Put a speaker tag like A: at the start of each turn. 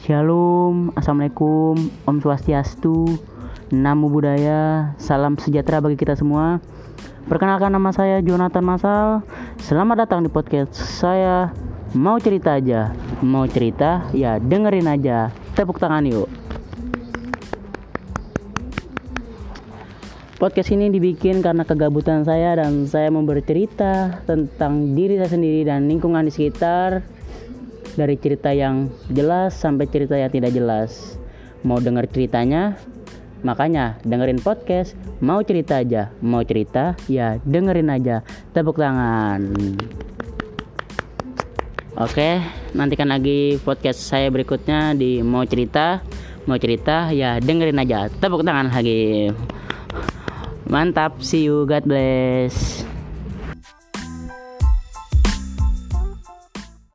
A: Shalom, Assalamualaikum, Om Swastiastu, Namo Buddhaya, Salam sejahtera bagi kita semua. Perkenalkan nama saya Jonathan Masal. Selamat datang di podcast saya. Mau cerita aja, mau cerita ya dengerin aja. Tepuk tangan yuk. Podcast ini dibikin karena kegabutan saya dan saya mau bercerita tentang diri saya sendiri dan lingkungan di sekitar dari cerita yang jelas sampai cerita yang tidak jelas. Mau dengar ceritanya? Makanya dengerin podcast. Mau cerita aja, mau cerita ya dengerin aja. Tepuk tangan. Oke, nantikan lagi podcast saya berikutnya di mau cerita, mau cerita ya dengerin aja. Tepuk tangan lagi. Mantap, see you, God bless.